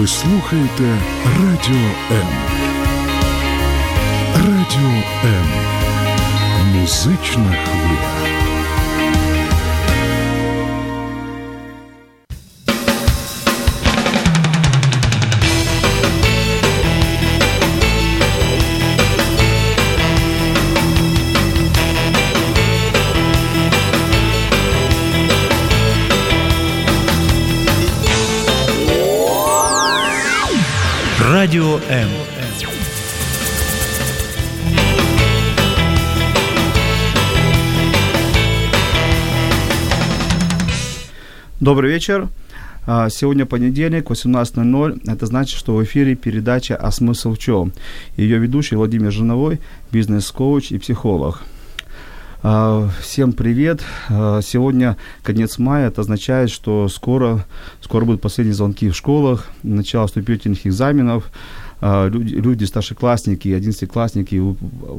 Ви слухаєте Радіо М. Радіо М. Музична хвиля. Радіо М. Добрый вечер. А, Сегодня понедельник, 18.00. Это значит, что в эфире передача «А смысл в чем?». Ее ведущий Владимир Жиновой, бизнес-коуч и психолог. А, Всем привет. А, Сегодня конец мая. Это означает, что скоро, скоро будут последние звонки в школах, начало вступительных экзаменов. А, Люди, люди старшеклассники, одиннадцатиклассники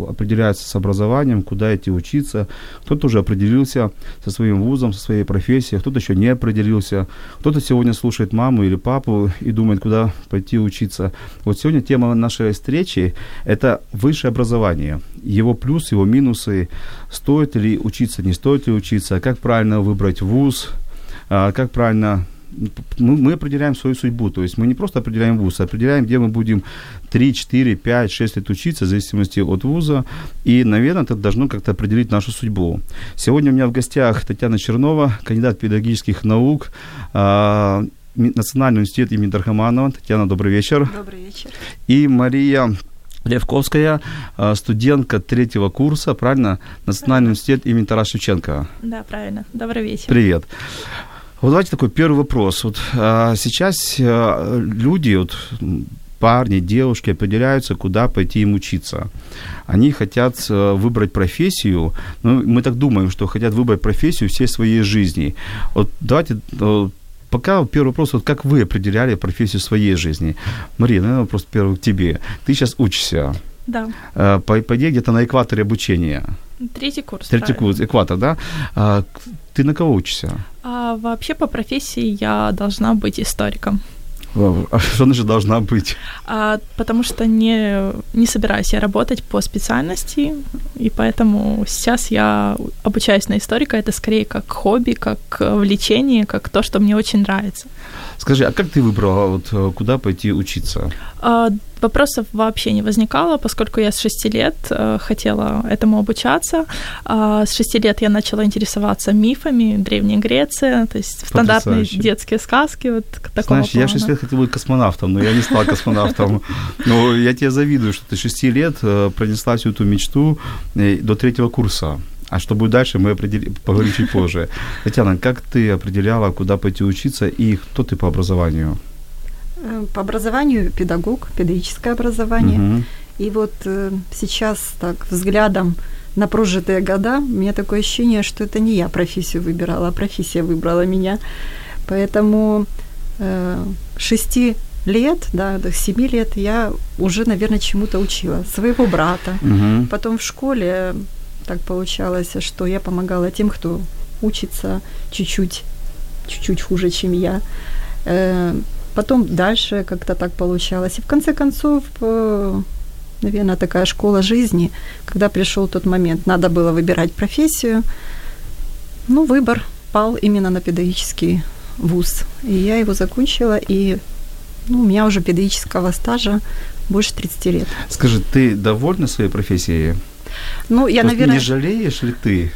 определяются с образованием, куда идти учиться. Кто-то уже определился со своим вузом, со своей профессией, кто-то еще не определился. Кто-то сегодня слушает маму или папу и думает, куда пойти учиться. Вот сегодня тема нашей встречи – это высшее образование. Его плюсы, его минусы. Стоит ли учиться, не стоит ли учиться, как правильно выбрать вуз, а, как правильно мы, мы определяем свою судьбу, то есть мы не просто определяем вуз, а определяем, где мы будем 3, 4, 5, 6 лет учиться, в зависимости от вуза, и, наверное, это должно как-то определить нашу судьбу. Сегодня у меня в гостях Татьяна Чернова, кандидат педагогических наук, Ми- Национальный университет имени Дархаманова. Татьяна, добрый вечер. Добрый вечер. И Мария Левковская, а, студентка третьего курса, правильно, Национальный университет имени Тараса Шевченко. Да, правильно. Добрый вечер. Привет. Вот давайте такой первый вопрос. Вот а, сейчас а, люди, вот, парни, девушки определяются, куда пойти им учиться. Они хотят а, выбрать профессию, ну, мы так думаем, что хотят выбрать профессию всей своей жизни. Вот давайте а, Пока первый вопрос, вот как вы определяли профессию своей жизни? Мария, наверное, вопрос первый к тебе. Ты сейчас учишься, Да. э, по, где-то на экваторе обучения. Третий курс. Третий правильно. курс, экватор, да? Ты на кого учишься? А вообще по профессии я должна быть историком. А что значит должна быть? А, потому что не, не собираюсь я работать по специальности, и поэтому сейчас я обучаюсь на историка. Это скорее как хобби, как э, влечение, как то, что мне очень нравится. Скажи, а как ты выбрала, вот, э, куда пойти учиться? А, Вопросов вообще не возникало, поскольку я с 6 лет э, хотела этому обучаться. А, С 6 лет я начала интересоваться мифами Древней Греции, то есть стандартные детские сказки вот такого Знаешь, я в 6 плана. лет хотел быть космонавтом, но я не стал космонавтом. Но я тебе завидую, что ты 6 лет э, пронесла всю эту мечту э, до третьего курса. А что будет дальше, мы определи- поговорим чуть позже. Татьяна, как ты определяла, куда пойти учиться и кто ты по образованию? Э, По образованию педагог, педагогическое образование. Мгм. И вот э, сейчас так взглядом на прожитые года, у меня такое ощущение, что это не я профессию выбирала, а профессия выбрала меня. Поэтому э, шести лет, да, до семи лет я уже, наверное, чему-то учила. Своего брата. Мгм. Потом в школе так получалось, что я помогала тем, кто учится чуть-чуть, чуть-чуть хуже, чем я. Э, Потом дальше как-то так получалось. И в конце концов, наверное, такая школа жизни, когда пришел тот момент, надо было выбирать профессию. Ну, выбор пал именно на педагогический вуз. И я его закончила, и ну, у меня уже педагогического стажа больше 30 лет. Скажи, ты довольна своей профессией? Ну, я, Вот наверное, Не жалеешь ли ты?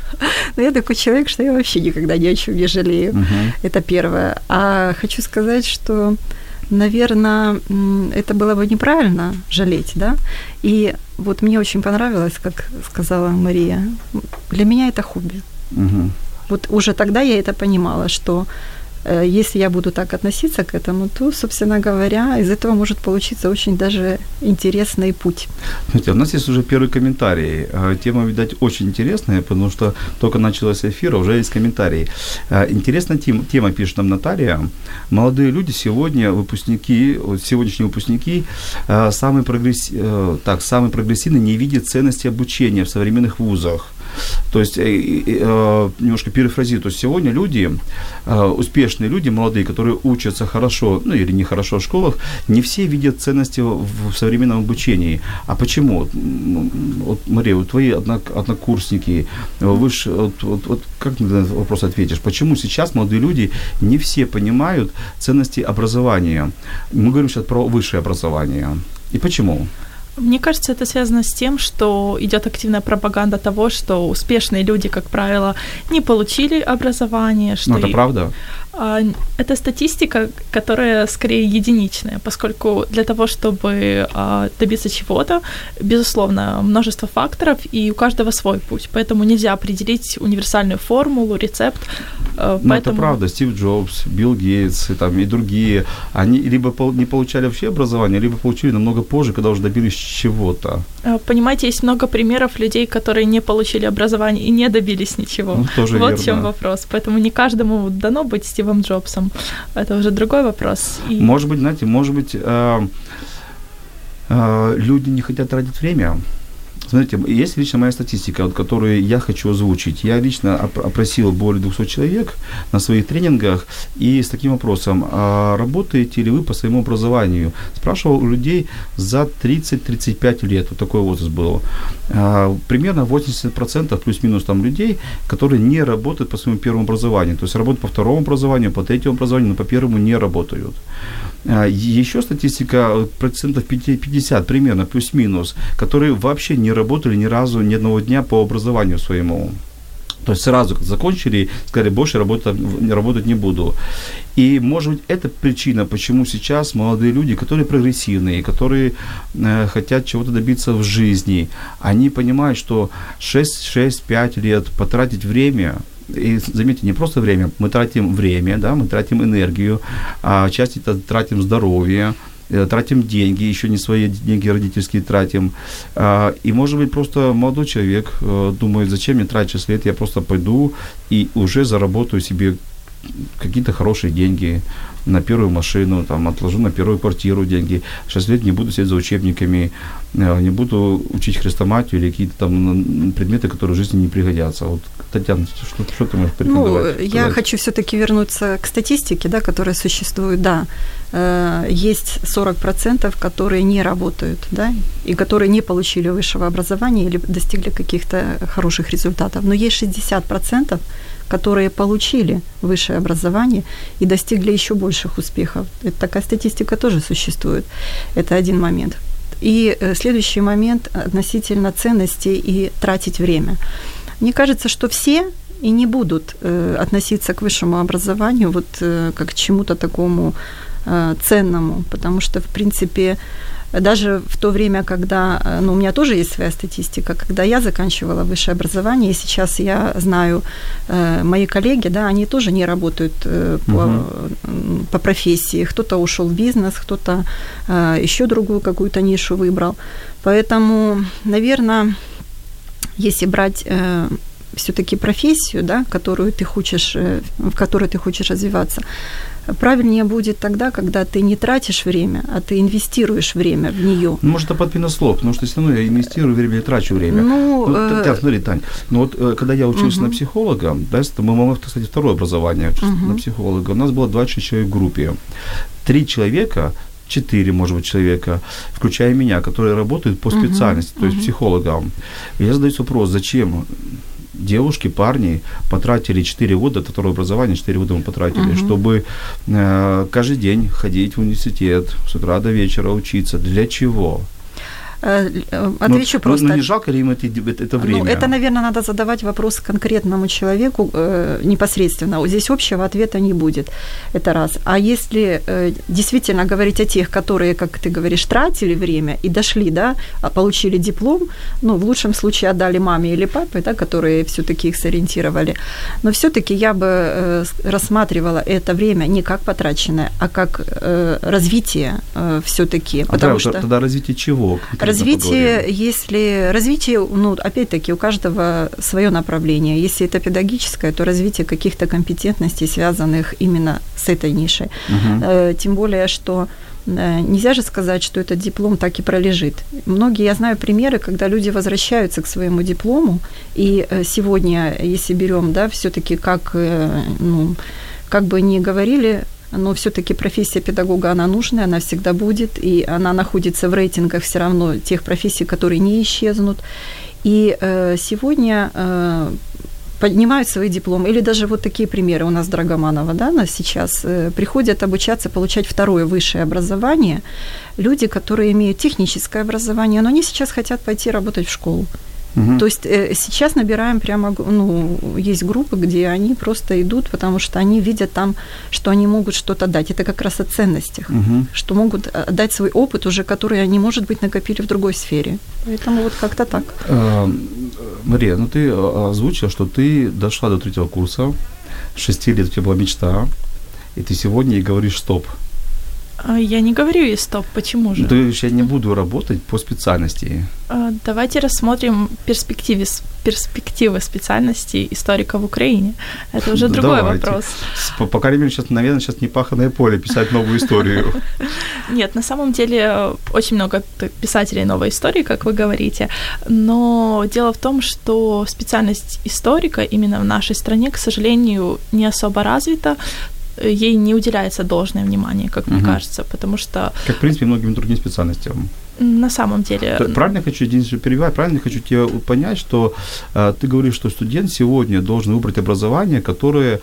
ну, я такой человек, что я вообще никогда ни о чем не жалею. Мгм. Это первое. А хочу сказать, что, наверное, это было бы неправильно жалеть, да. И вот мне очень понравилось, как сказала Мария, для меня это хобби. Мгм. Вот уже тогда я это понимала, что если я буду так относиться к этому, то, собственно говоря, из этого может получиться очень даже интересный путь. Знаете, у нас есть уже первый комментарий. Э, Тема, видать, очень интересная, потому что только начался эфир, а уже есть комментарий. Э, Интересная тема, тема, пишет нам Наталья. Молодые люди сегодня, выпускники, сегодняшние выпускники, э, самые, прогресс... э, так, самые прогрессивные не видят ценности обучения в современных вузах. То есть, э, э, немножко перефразирую, то есть сегодня люди, э, успешные люди, молодые, которые учатся хорошо, ну или нехорошо в школах, не все видят ценности в, современном обучении. А почему? Вот, Вот, Мария, вот твои однок- однокурсники, вы ж, вот, вот, вот как на этот вопрос ответишь? Почему сейчас молодые люди не все понимают ценности образования? Мы говорим сейчас про высшее образование. И почему? Мне кажется, это связано с тем, что идет активная пропаганда того, что успешные люди, как правило, не получили образование. Что Ну, это и- правда? А, Это статистика, которая скорее единичная, поскольку для того, чтобы а, добиться чего-то, безусловно, множество факторов, и у каждого свой путь. Поэтому нельзя определить универсальную формулу, рецепт. А, Ну, это Поэтому правда. Стив Джобс, Билл Гейтс и, там, и другие, они либо не получали вообще образование, либо получили намного позже, когда уже добились чего-то. а, Понимаете, есть много примеров людей, которые не получили образование и не добились ничего. Ну, тоже вот верно. в чем вопрос. Поэтому не каждому дано быть Стивом Джобсом. Это уже другой вопрос. И- Может быть, знаете, может быть, э, э, люди не хотят тратить время. Смотрите, есть лично моя статистика, вот, которую я хочу озвучить. Я лично оп- опросил более 200 человек на своих тренингах и с таким вопросом, а работаете ли вы по своему образованию? Спрашивал у людей за 30-35 лет, вот такой возраст был. А, Примерно 80% плюс-минус там людей, которые не работают по своему первому образованию. То есть работают по второму образованию, по третьему образованию, но по первому не работают. А, Еще статистика э, процентов 50 примерно, плюс-минус, которые вообще не работали ни разу, ни одного дня по образованию своему. То есть сразу закончили, сказали, больше работать, работать не буду. И, может быть, это причина, почему сейчас молодые люди, которые прогрессивные, которые э, хотят чего-то добиться в жизни, они понимают, что 6-5 лет потратить время, и заметьте, не просто время, мы тратим время, да, мы тратим энергию, а часть это тратим здоровье, э, тратим деньги, еще не свои деньги родительские тратим. А, И, может быть, просто молодой человек э, думает, зачем мне тратить 6 лет, я просто пойду и уже заработаю себе какие-то хорошие деньги на первую машину, там, отложу на первую квартиру деньги. 6 лет не буду сидеть за учебниками, э, не буду учить хрестоматию или какие-то там предметы, которые в жизни не пригодятся. Вот, Татьяна, что, что ты можешь Ну, порекомендовать? я сказать? хочу все-таки вернуться к статистике, да, которая существует. Да, э, есть 40%, которые не работают, да, и которые не получили высшего образования или достигли каких-то хороших результатов. Но есть 60%, которые получили высшее образование и достигли еще больших успехов. Это такая статистика тоже существует. Это один момент. И э, следующий момент относительно ценностей и тратить время. Мне кажется, что все и не будут э, относиться к высшему образованию вот э, как к чему-то такому э, ценному, потому что, в принципе, даже в то время, когда, э, ну, у меня тоже есть своя статистика, когда я заканчивала высшее образование, и сейчас я знаю, э, мои коллеги, да, они тоже не работают э, по, м, по профессии, кто-то ушел в бизнес, кто-то еще другую какую-то нишу выбрал. Поэтому, наверное, если брать все-таки профессию, да, которую ты хочешь, в которой ты хочешь развиваться, правильнее будет тогда, когда ты не тратишь время, а ты инвестируешь время в нее. Ну, может, это подпинослов, потому что все равно я инвестирую время и трачу время. Ну, Ну, э, Татьяна, смотри, Тань, ну вот э, когда я учился на Мгм. психолога, да, это мы, кстати, второе образование Мгм. на психолога, у нас было 26 человек в группе. Три человека четыре, может быть, человека, включая меня, которые работают по специальности, то есть мгм. психологам. И я задаюсь вопрос, зачем девушки, парни потратили 4 года, это второе образование, 4 года мы потратили, Мгм. чтобы э, каждый день ходить в университет, с утра до вечера учиться. Для чего? Э, э, Ну, Отвечу ну, просто. Ну, не жалко ли им это, это, это время? Ну, это, наверное, надо задавать вопрос конкретному человеку э, непосредственно. Здесь общего ответа не будет. Это раз. А если э, действительно говорить о тех, которые, как ты говоришь, тратили время и дошли, да, а получили диплом, ну, в лучшем случае отдали маме или папе, да, которые все-таки их сориентировали. Но все-таки я бы э, рассматривала это время не как потраченное, а как э, развитие э, все-таки. А потому да, что... Тогда развитие чего? Развитие, поговорим. если развитие, ну, опять-таки, у каждого свое направление. Если это педагогическое, то развитие каких-то компетентностей, связанных именно с этой нишей. Э, Тем более, что Э, Нельзя же сказать, что этот диплом так и пролежит. Многие, я знаю примеры, когда люди возвращаются к своему диплому, и э, сегодня, если берем, да, все-таки как, ну, как бы ни говорили, но все-таки профессия педагога, она нужная, она всегда будет, и она находится в рейтингах все равно тех профессий, которые не исчезнут. И э, сегодня э, поднимают свои дипломы. Или даже вот такие примеры у нас Драгоманова, да, нас сейчас э, приходят обучаться, получать второе высшее образование. Люди, которые имеют техническое образование, но они сейчас хотят пойти работать в школу. Мгм. То есть э, сейчас набираем прямо, ну, есть группы, где они просто идут, потому что они видят там, что они могут что-то дать. Это как раз о ценностях, Мгм. что могут э, дать свой опыт уже, который они, может быть, накопили в другой сфере. Поэтому вот как-то так. Э, Мария, ну ты э, озвучила, что ты дошла до третьего курса, шести лет у тебя была мечта, и ты сегодня ей говоришь стоп. А, Я не говорю ей стоп, почему же? То есть я не буду работать по специальности. А, Давайте рассмотрим перспективы, перспективы специальности историка в Украине. Это уже другой давайте. вопрос. По, крайней мере, сейчас, наверное, сейчас не паханное поле писать новую историю. Нет, на самом деле очень много писателей новой истории, как вы говорите, но дело в том, что специальность историка именно в нашей стране, к сожалению, не особо развита, ей не уделяется должное внимание, как мне кажется, потому что Как, в принципе, многим другим специальностям. на самом деле... Правильно хочу, Денис, перебивать, правильно хочу тебя понять, что э, ты говоришь, что студент сегодня должен выбрать образование, которое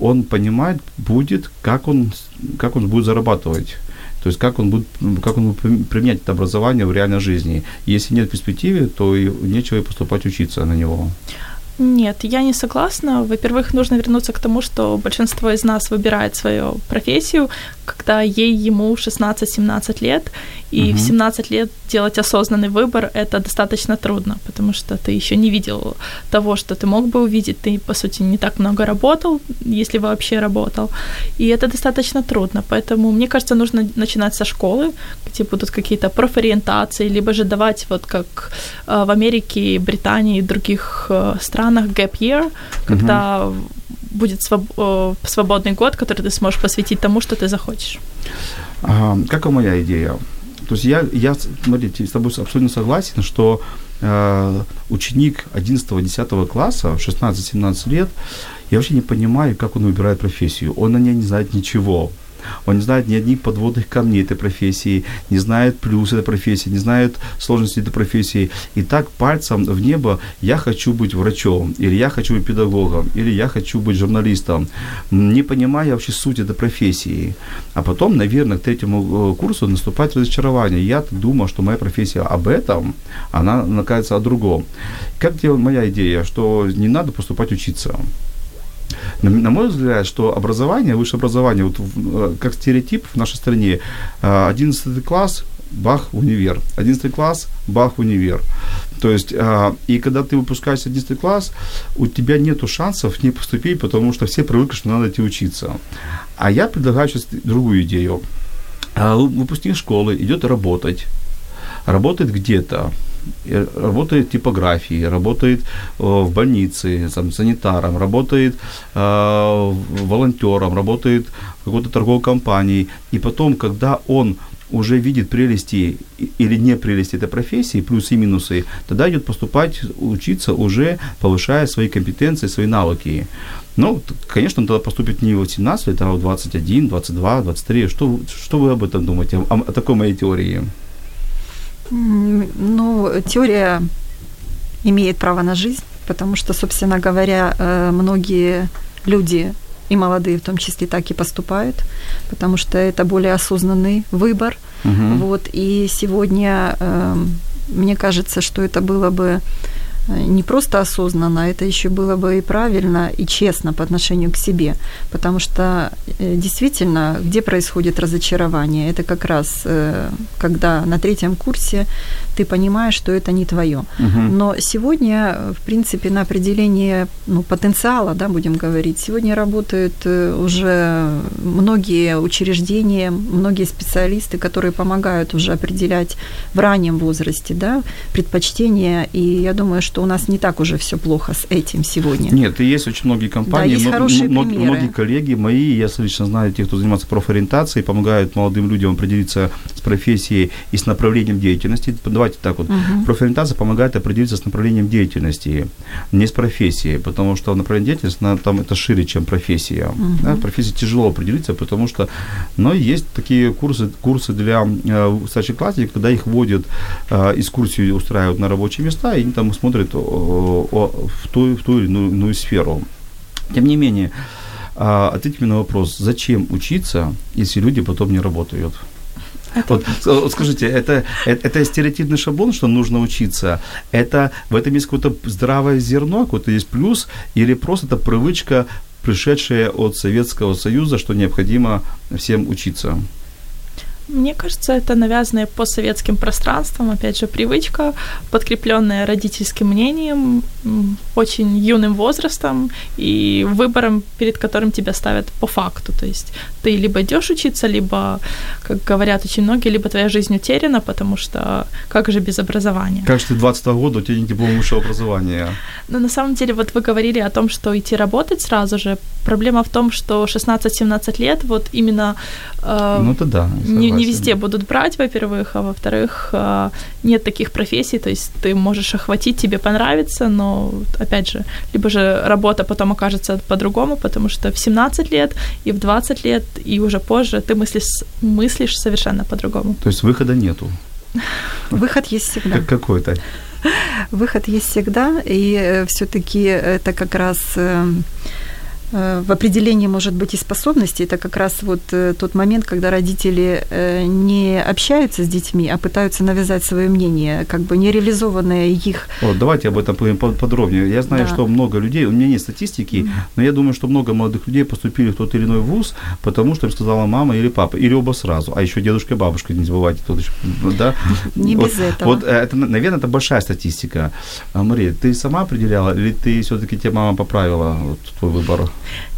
он понимает будет, как он, как он будет зарабатывать. То есть как он будет, как он будет при- применять это образование в реальной жизни. Если нет перспективы, то и нечего и поступать учиться на него. Нет, я не согласна. Во-первых, нужно вернуться к тому, что большинство из нас выбирает свою профессию, когда ей ему 16-17 лет, и Мгм. в 17 лет делать осознанный выбор это достаточно трудно, потому что ты еще не видел того, что ты мог бы увидеть. Ты, по сути, не так много работал, если вообще работал. И это достаточно трудно. Поэтому, мне кажется, нужно начинать со школы, где будут какие-то профориентации, либо же давать, вот как э, в Америке, Британии и других э, странах, gap year, когда будет своб- э, свободный год, который ты сможешь посвятить тому, что ты захочешь. А, как и моя идея. То есть я, я смотрите, с тобой абсолютно согласен, что э, ученик 11-10 класса, в 16-17 лет, я вообще не понимаю, как он выбирает профессию. Он на ней не знает ничего. Он не знает ни одних подводных камней этой профессии, не знает плюс этой профессии, не знает сложности этой профессии. И так пальцем в небо я хочу быть врачом, или я хочу быть педагогом, или я хочу быть журналистом, не понимая вообще суть этой профессии. А потом, наверное, к третьему э, курсу наступает разочарование. Я думал, что моя профессия об этом, она накается о другом. Как тебе моя идея, что не надо поступать учиться? На, на мой взгляд, что образование, высшее образование, вот э, как стереотип в нашей стране, э, 11 класс, бах, универ. 11 класс, бах, универ. То есть, э, и когда ты выпускаешься 11 класс, у тебя нет шансов не поступить, потому что все привыкли, что надо идти учиться. А я предлагаю сейчас другую идею. Вы- Выпускник школы идет работать, работает где-то, работает в типографии, работает э, в больнице, там, санитаром, работает э, волонтером, работает в какой-то торговой компании. И потом, когда он уже видит прелести или не прелести этой профессии, плюсы и минусы, тогда идет поступать, учиться уже повышая свои компетенции, свои навыки. Ну, конечно, он тогда поступит не в 18 лет, а в 21, 22, 23. Что, что вы об этом думаете, о, о такой моей теории? Ну, теория имеет право на жизнь, потому что, собственно говоря, э, многие люди и молодые в том числе так и поступают, потому что это более осознанный выбор. Мгм. Вот, и сегодня эм, мне кажется, что это было бы не просто осознанно, это еще было бы и правильно, и честно по отношению к себе. Потому что э, действительно, где происходит разочарование, это как раз э, когда на третьем курсе ты понимаешь, что это не твое. Мгм. Но сегодня, в принципе, на определение ну, потенциала, да, будем говорить, сегодня работают э, уже многие учреждения, многие специалисты, которые помогают уже определять в раннем возрасте да, предпочтения. И я думаю, что что у нас не так уже все плохо с этим сегодня. Нет, и есть очень многие компании, Да, есть хорошие мно- примеры. многие коллеги мои, я лично знаю тех, кто занимается профориентацией, помогают молодым людям определиться с профессией и с направлением деятельности. Давайте так вот, профориентация помогает определиться с направлением деятельности, не с профессией, потому что направление деятельности, она там это шире, чем профессия. Да, профессии тяжело определиться, потому что, но есть такие курсы, курсы для э, старшеклассников, когда их вводят, э, экскурсию устраивают на рабочие места, и они там смотрят о, о- в, ту, в ту или иную, сферу. Тем не менее, а, ответьте мне на вопрос, зачем учиться, если люди потом не работают? Вот скажите, это, это, это стереотипный шаблон, что нужно учиться? Это в этом есть какое-то здравое зерно, какой-то есть плюс, или просто это привычка, пришедшая от Советского Союза, что необходимо всем учиться? Мне кажется, это навязанное постсоветским пространством, опять же, привычка, подкрепленная родительским мнением, очень юным возрастом и выбором, перед которым тебя ставят по факту. То есть ты либо идешь учиться, либо, как говорят очень многие, либо твоя жизнь утеряна, потому что как же без образования? Как же ты 20 года, у тебя нет диплома высшего образования? Но на самом деле, вот вы говорили о том, что идти работать сразу же. Проблема в том, что 16-17 лет, вот именно э, Ну, это да. не, не везде будут брать, во-первых, а во-вторых, э, нет таких профессий, то есть ты можешь охватить, тебе понравится, но, опять же, либо же работа потом окажется по-другому, потому что в 17 лет и в 20 лет, и уже позже ты мыслишь, мыслишь совершенно по-другому. То есть выхода нету. Выход есть всегда. Как какой-то. Выход есть всегда, и все-таки это как раз э, э, в определении, может быть, и способностей, это как раз вот э, тот момент, когда родители э, не общаются с детьми, а пытаются навязать свое мнение, как бы нереализованное их. Вот, давайте об этом поговорим по- подробнее. Я знаю, Да. что много людей, у меня нет статистики, но я думаю, что много молодых людей поступили в тот или иной вуз, потому что им сказала мама или папа, или оба сразу, а еще дедушка и бабушка, не забывайте, тут еще, да? Не вот, без этого. Вот, э, это, наверное, это большая статистика. А, Мария, ты сама определяла, или ты все-таки тебе мама поправила вот, твой выбор?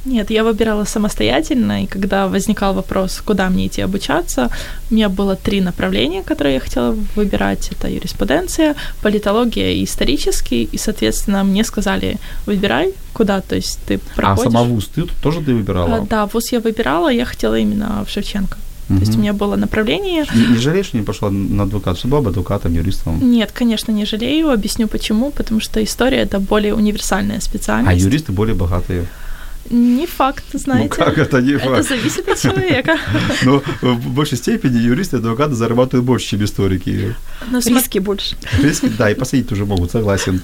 Нет, я выбирала самостоятельно, и когда возникал вопрос, куда мне идти обучаться, у меня было три направления, которые я хотела выбирать. Это юриспруденция, политология и исторический, и, соответственно, мне сказали, выбирай, куда, то есть ты проходишь. А сама вуз ты тоже ты выбирала? А, Да, вуз я выбирала, я хотела именно в Шевченко. То есть у меня было направление. Не, не жалеешь, что не пошла на адвокат? Что была бы адвокатом, юристом? Нет, конечно, не жалею. Объясню почему. Потому что история это более универсальная А специальность. юристы более богатые. Не факт, знаете. Ну как это не Это факт? зависит от человека. Но в большей степени юристы и адвокаты зарабатывают больше, чем историки. Но смо- Риски больше. Принципе, да, и посадить тоже могут, согласен.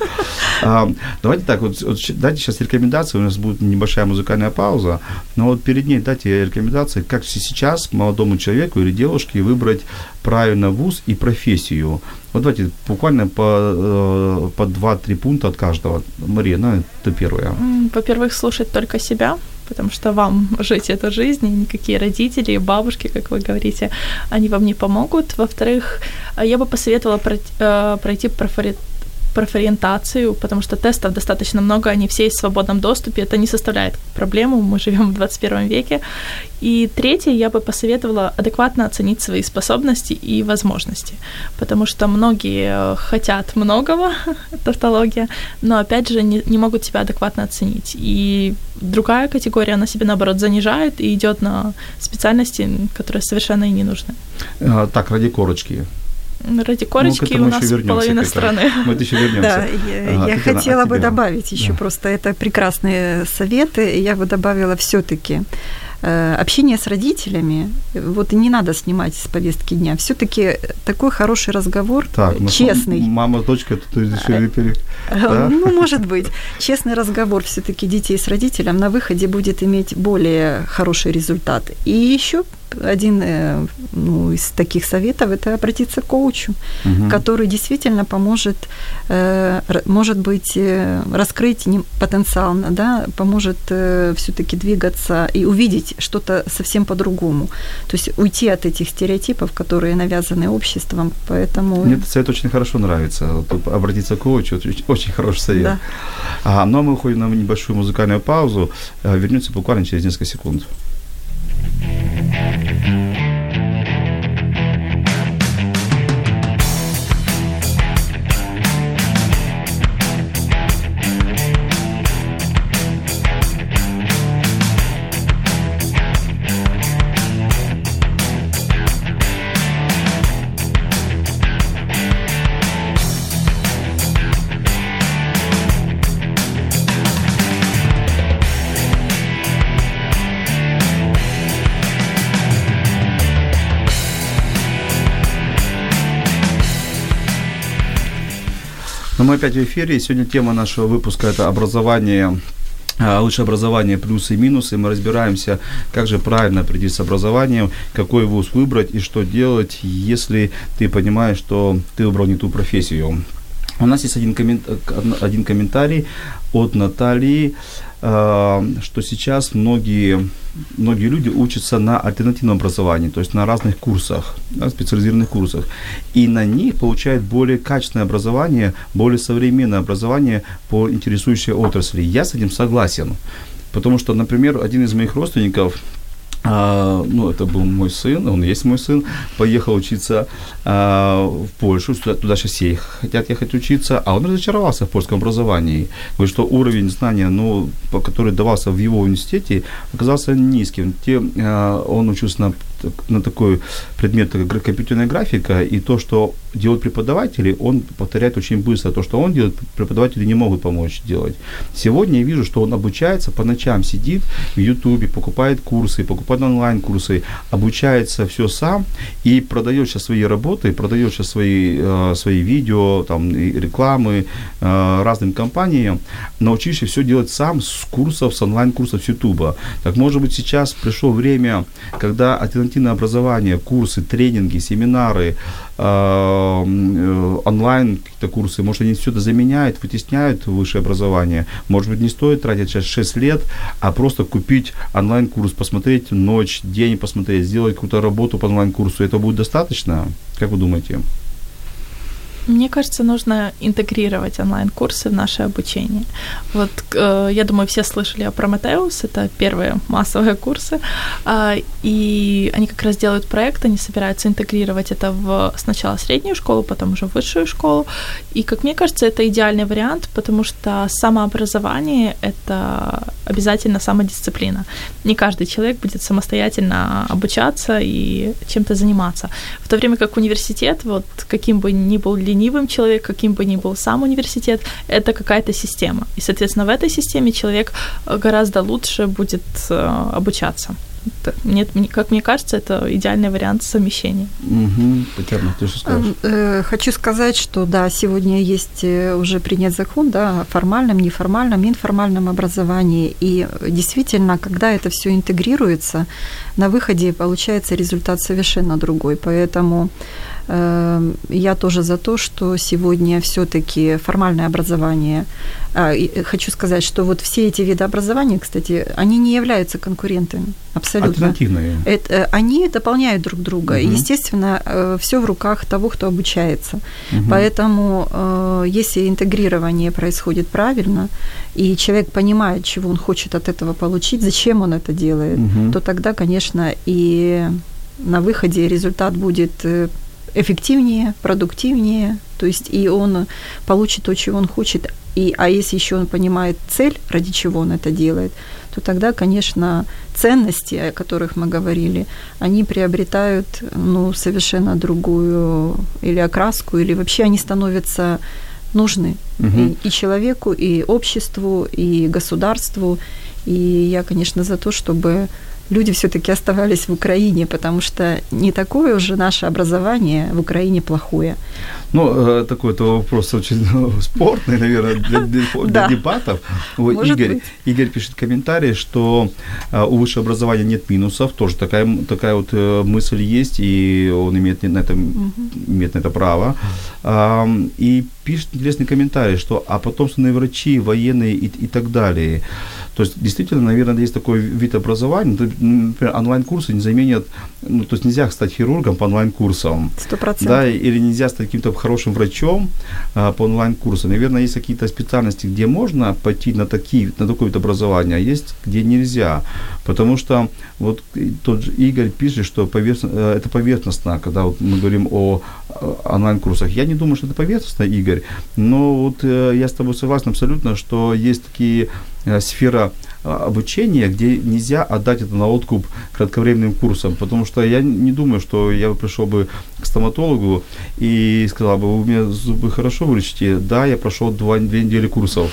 А, давайте так, вот, дайте сейчас рекомендации, у нас будет небольшая музыкальная пауза, но вот перед ней дайте рекомендации, как се- сейчас молодому человеку или девушке выбрать правильно вуз и профессию. Вот давайте буквально по, э, по 2-3 пункта от каждого. Мария, ну, ты первая. Во-первых, слушать только себя, потому что вам жить эту жизнь, и никакие родители, бабушки, как вы говорите, они вам не помогут. Во-вторых, э, я бы посоветовала пройти, э, профориентацию, потому что тестов достаточно много, они все есть в свободном доступе, это не составляет проблему, мы живем в 21 веке. И третье, я бы посоветовала адекватно оценить свои способности и возможности, потому что многие э, хотят многого, тавтология, но опять же не, не могут себя адекватно оценить. И другая категория, она себя наоборот занижает и идет на специальности, которые совершенно и не нужны. А, так, ради корочки. Ради Ну, корочки этому у нас половина страны. Мы еще вернемся. Да, я, Ага, я Татьяна, хотела бы добавить еще Да. просто это прекрасные советы. Я бы добавила все-таки общение с родителями. Вот не надо снимать с повестки дня. Все-таки такой хороший разговор, Так, ну, честный. Мама, дочка, тут решили пере... Э, Да? Ну, может быть. Честный разговор все-таки детей с родителем на выходе будет иметь более хороший результат. И еще один э, ну, из таких советов – это обратиться к коучу, Мгм. который действительно поможет, э, может быть, э, раскрыть не- потенциал, да, поможет все-таки двигаться и увидеть что-то совсем по-другому. То есть уйти от этих стереотипов, которые навязаны обществом. Поэтому Мне этот совет очень хорошо нравится. Вот, обратиться к коучу, очень, очень хороший совет. Да. А, ну, а мы уходим на небольшую музыкальную паузу. Вернемся буквально через несколько секунд. Но мы опять в эфире. Сегодня тема нашего выпуска – это образование а, лучшее образование, плюсы и минусы. Мы разбираемся, как же правильно определиться с образованием, какой вуз выбрать и что делать, если ты понимаешь, что ты выбрал не ту профессию. У нас есть один, коммент, один комментарий от Натальи, что сейчас многие, многие люди учатся на альтернативном образовании, то есть на разных курсах, на специализированных курсах, и на них получают более качественное образование, более современное образование по интересующей отрасли. Я с этим согласен, потому что, например, один из моих родственников а, ну, это был мой сын, он есть мой сын, поехал учиться а, в Польшу, туда, туда сейчас все хотят ехать учиться, а он разочаровался в польском образовании. Говорит, что уровень знания, ну, который давался в его университете, оказался низким. Те, а, он учился на на такой предмет, как компьютерная графика, и то, что делают преподаватели, он повторяет очень быстро. То, что он делает, преподаватели не могут помочь делать. Сегодня я вижу, что он обучается, по ночам сидит в Ютубе, покупает курсы, покупает онлайн-курсы, обучается все сам и продает сейчас свои работы, продает сейчас свои, э, свои видео, там, рекламы э, разным компаниям, научившись все делать сам с курсов, с онлайн-курсов с Ютуба. Так, может быть, сейчас пришло время, когда альтернативное образование, курсы, тренинги, семинары, онлайн какие-то курсы, может, они все это заменяют, вытесняют высшее образование. Может быть, не стоит тратить сейчас 6 лет, а просто купить онлайн-курс, посмотреть ночь, день посмотреть, сделать какую-то работу по онлайн-курсу. Это будет достаточно? Как вы думаете? Мне кажется, нужно интегрировать онлайн-курсы в наше обучение. Вот, э, я думаю, все слышали о Prometheus, это первые массовые курсы, э, и они как раз делают проект, они собираются интегрировать это в сначала среднюю школу, потом уже высшую школу, и, как мне кажется, это идеальный вариант, потому что самообразование – это обязательно самодисциплина. Не каждый человек будет самостоятельно обучаться и чем-то заниматься. В то время как университет, вот каким бы ни был ленивым человек, каким бы ни был сам университет, это какая-то система. И, соответственно, в этой системе человек гораздо лучше будет э, обучаться. Нет, как мне кажется, это идеальный вариант совмещения. Угу. Татьяна, ты что скажешь? Э, хочу сказать, что да, сегодня есть э, уже принят закон да, о формальном, неформальном, информальном образовании. И действительно, когда это все интегрируется, на выходе получается результат совершенно другой. Поэтому Эм, я тоже за то, что сегодня все-таки формальное образование. А, хочу сказать, что вот все эти виды образования, кстати, они не являются конкурентами. Абсолютно. Альтернативные. Это, они дополняют друг друга. Угу. Естественно, э, все в руках того, кто обучается. Угу. Поэтому, э, если интегрирование происходит правильно, и человек понимает, чего он хочет от этого получить, зачем он это делает, угу. то тогда, конечно, и на выходе результат будет э, эффективнее, продуктивнее, то есть и он получит то, чего он хочет. И, а если еще он понимает цель, ради чего он это делает, то тогда, конечно, ценности, о которых мы говорили, они приобретают ну, совершенно другую или окраску, или вообще они становятся нужны угу. и, и человеку, и обществу, и государству. И я, конечно, за то, чтобы люди все-таки оставались в Украине, потому что не такое уже наше образование в Украине плохое. Ну, э, такой это вопрос очень ну, спорный, наверное, для, для, для дебатов. Игорь, Игорь пишет комментарий, что э, у высшего образования нет минусов, тоже такая, такая вот э, мысль есть, и он имеет на это, имеет на это право. И пишет интересный комментарий, что а потомственные врачи, военные и, и так далее. То есть, действительно, наверное, есть такой вид образования. Например, онлайн-курсы не заменят, ну, то есть нельзя стать хирургом по онлайн-курсам. Сто процентов. Да, или нельзя стать каким-то хорошим врачом а, по онлайн-курсам. Наверное, есть какие-то специальности, где можно пойти на, такие, на такое вид образования, а есть, где нельзя. Потому что вот тот же Игорь пишет, что поверх... Э, это поверхностно, когда вот мы говорим о онлайн-курсах. Я не думаю, что это поверхностно, Игорь, но вот э, я с тобой согласен абсолютно, что есть такие Э, сфера обучение, где нельзя отдать это на откуп кратковременным курсам, потому что я не думаю, что я пришел бы к стоматологу и сказал бы, у меня зубы хорошо вылечите, да, я прошел два, две недели курсов.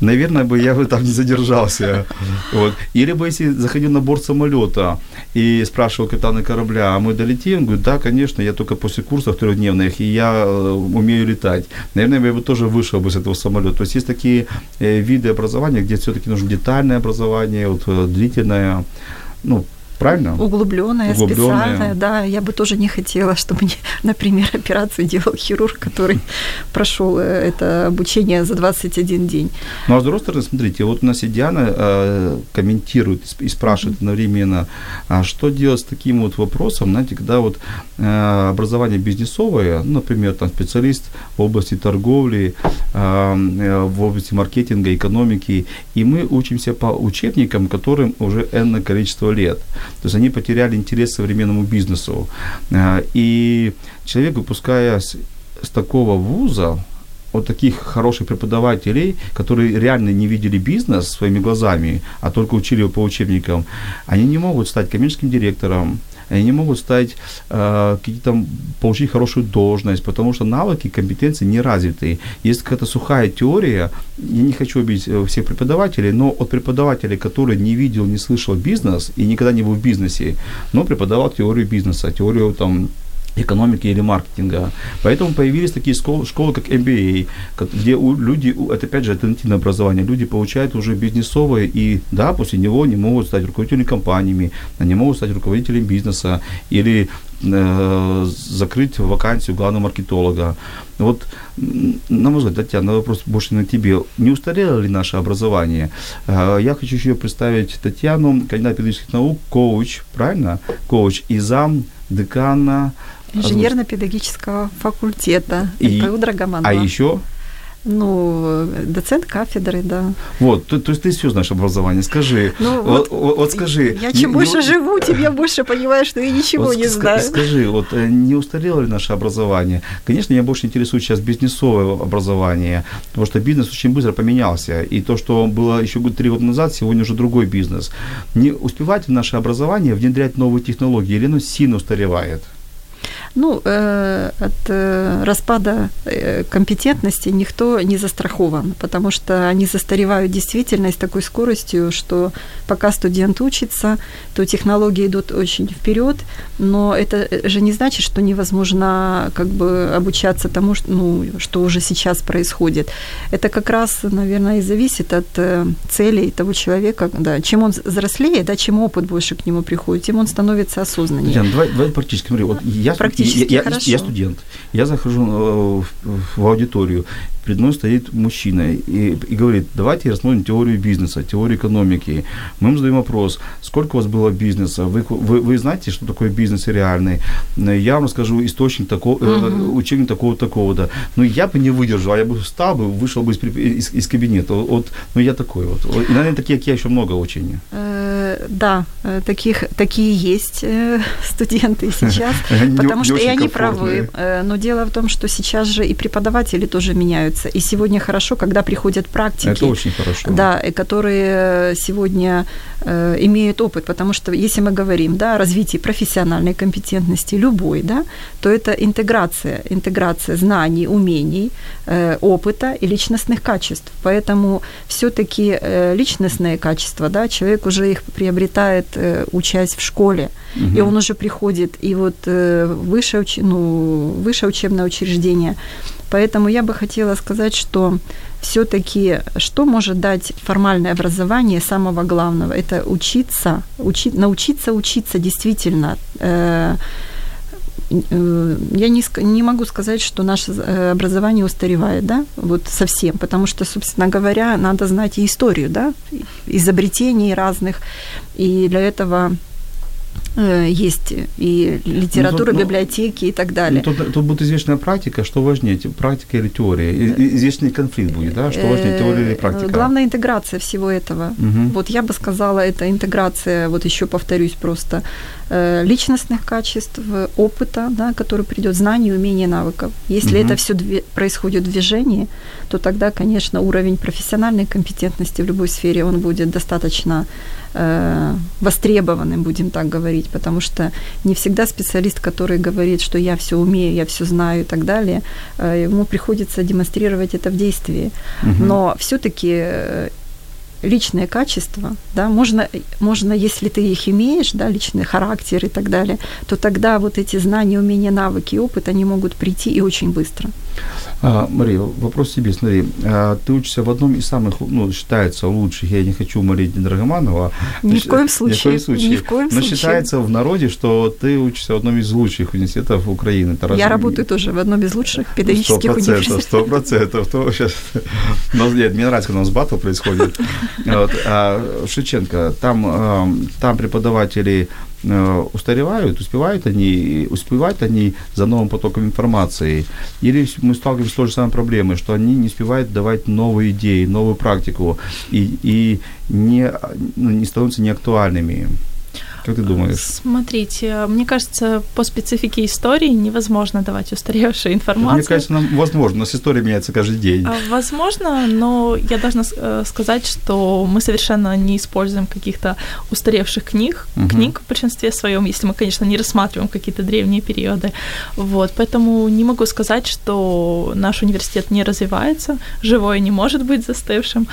Наверное, бы я бы там не задержался. Вот. Или бы, если заходил на борт самолета и спрашивал капитана корабля, а мы долетим? Говорит, да, конечно, я только после курсов трехдневных, и я э, умею летать. Наверное, я бы тоже вышел бы с этого самолета. То есть есть такие э, виды образования, где все-таки нужно детальное образование, вот, э, длительное, ну, правильно? Углубленное, специальное, да. Я бы тоже не хотела, чтобы, мне, например, операцию делал хирург, который прошел э, это обучение за 21 день. Ну, а с другой стороны, смотрите, вот у нас и Диана э, комментирует и спрашивает одновременно, а что делать с таким вот вопросом, знаете, когда вот э, образование бизнесовое, ну, например, там специалист в области торговли, э, э в области маркетинга, экономики, и мы учимся по учебникам, которым уже энное количество лет. То есть они потеряли интерес к современному бизнесу. А, и человек, выпуская с такого вуза, вот таких хороших преподавателей, которые реально не видели бизнес своими глазами, а только учили его по учебникам, они не могут стать коммерческим директором, они не могут стать, э, какие-то, получить хорошую должность, потому что навыки, компетенции не развиты. Есть какая-то сухая теория, я не хочу обидеть э, всех преподавателей, но от преподавателя, который не видел, не слышал бизнес и никогда не был в бизнесе, но преподавал теорию бизнеса, теорию там экономики или маркетинга. Поэтому появились такие школы, школы как MBA, где у, люди, это опять же альтернативное образование, люди получают уже бизнесовое и, да, после него они могут стать руководителями компаниями, они могут стать руководителем бизнеса или э, закрыть вакансию главного маркетолога. Вот, на мой взгляд, Татьяна, вопрос больше на тебе. Не устарело ли наше образование? Э, я хочу еще представить Татьяну, кандидат педагогических наук, коуч, правильно? Коуч и зам декана Инженерно-педагогического факультета и, МПУ Драгоманова. А еще? Ну, доцент кафедры, да. Вот, то, то есть ты все знаешь образование. Скажи, ну, вот, вот, вот скажи. Я чем не, больше не, живу, тем я больше понимаю, что я ничего вот не знаю. Скажи, вот э, не устарело ли наше образование? Конечно, меня больше интересует сейчас бизнесовое образование, потому что бизнес очень быстро поменялся. И то, что было еще три года назад, сегодня уже другой бизнес. Не успевает ли наше образование внедрять новые технологии, или оно сильно устаревает? Ну, э, от э, распада э, компетентности никто не застрахован, потому что они застаревают действительно с такой скоростью, что пока студент учится, то технологии идут очень вперед, но это же не значит, что невозможно как бы обучаться тому, что, ну, что уже сейчас происходит. Это как раз, наверное, и зависит от целей того человека, да, чем он взрослеет, да, чем опыт больше к нему приходит, тем он становится осознаннее. Татьяна, давай, давай практически, смотри, вот я, практически я, хорошо. Я, я студент, я захожу э, в, в аудиторию, перед мной стоит мужчина и, и говорит, давайте рассмотрим теорию бизнеса, теорию экономики. Мы ему задаем вопрос, сколько у вас было бизнеса, вы, вы, вы знаете, что такое бизнес реальный? Я вам расскажу источник такого, uh-huh. учебник такого-такого-то. Но я бы не выдержал, я бы встал бы, вышел бы из, из, из кабинета. Вот, ну, я такой вот. И, наверное, такие, как я, еще много учений. Э, да, э, таких, такие есть студенты сейчас, потому что и они правы. Но дело в том, что сейчас же и преподаватели тоже меняются меняются. И сегодня хорошо, когда приходят практики. Это очень хорошо. Да, которые сегодня э, имеют опыт, потому что если мы говорим да, о развитии профессиональной компетентности любой, да, то это интеграция, интеграция знаний, умений, э, опыта и личностных качеств. Поэтому все-таки э, личностные качества, да, человек уже их приобретает, э, учась в школе, угу. и он уже приходит, и вот э, высшее, ну, высшее учебное учреждение Поэтому я бы хотела сказать, что все-таки что может дать формальное образование самого главного? Это учиться, учи, научиться учиться действительно. Э, э, я не, не могу сказать, что наше э, образование устаревает, да, вот совсем, потому что, собственно говоря, надо знать и историю, да, изобретений разных, и для этого Есть и литература, Ну, тут, ну, библиотеки и так далее. Ну, тут, тут будет известная практика, что важнее, практика или теория. Известный конфликт будет, да, что важнее, теория или Э, практика. Главная интеграция всего этого. Мгм. Вот я бы сказала, это интеграция, вот еще повторюсь просто, э, личностных качеств, опыта, да, который придет, знаний, умений, навыков. Если Мгм. это все происходит в движении, то тогда, конечно, уровень профессиональной компетентности в любой сфере, он будет достаточно э, востребованным, будем так говорить, потому что не всегда специалист, который говорит, что я все умею, я все знаю и так далее, э, ему приходится демонстрировать это в действии. Мгм. Но все-таки личные качества, да, можно, можно, если ты их имеешь, да, личный характер и так далее, то тогда вот эти знания, умения, навыки опыт, они могут прийти и очень быстро. А, Мария, вопрос тебе, смотри, а, ты учишься в одном из самых, ну, считается лучших, я не хочу умолить Драгоманова. Ни в коем Ни в случае, коем случае. ни в коем Но случае. считается в народе, что ты учишься в одном из лучших университетов Украины. Это Я разве- работаю тоже в одном из лучших педагогических Сто процентов, университетов. сто процентов. То сейчас... Но нет, мне нравится, когда у нас батл происходит. Вот, а Шевченко, там, а, там преподаватели устаревают, успевают они, успевают они за новым потоком информации, или мы сталкиваемся с той же самой проблемой, что они не успевают давать новые идеи, новую практику, и, и не, ну, не становятся неактуальными. Как ты думаешь? Смотрите, мне кажется, по специфике истории невозможно давать устаревшую информацию. Мне кажется, нам возможно, у нас история меняется каждый день. А, Возможно, но я должна э, сказать, что мы совершенно не используем каких-то устаревших книг, Мгм. книг в большинстве своем, если мы, конечно, не рассматриваем какие-то древние периоды. Вот, поэтому не могу сказать, что наш университет не развивается, живое не может быть застывшим.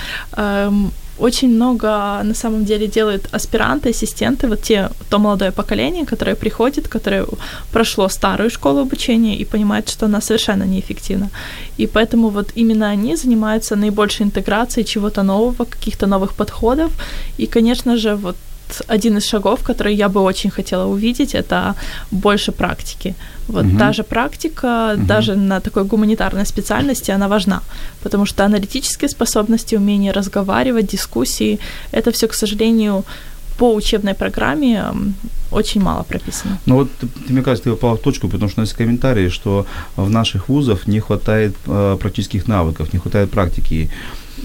Очень много на самом деле делают аспиранты, ассистенты, вот те, то молодое поколение, которое приходит, которое прошло старую школу обучения и понимает, что она совершенно неэффективна. И поэтому вот именно они занимаются наибольшей интеграцией чего-то нового, каких-то новых подходов. И, конечно же, вот один из шагов, который я бы очень хотела увидеть, это больше практики. Вот Мгм. та же практика, даже на такой гуманитарной специальности, она важна, потому что аналитические способности, умение разговаривать, дискуссии, это все, к сожалению, по учебной программе очень мало прописано. Ну вот, ты, мне кажется, ты попал в точку, потому что у нас есть комментарии, что в наших вузах не хватает э, практических навыков, не хватает практики.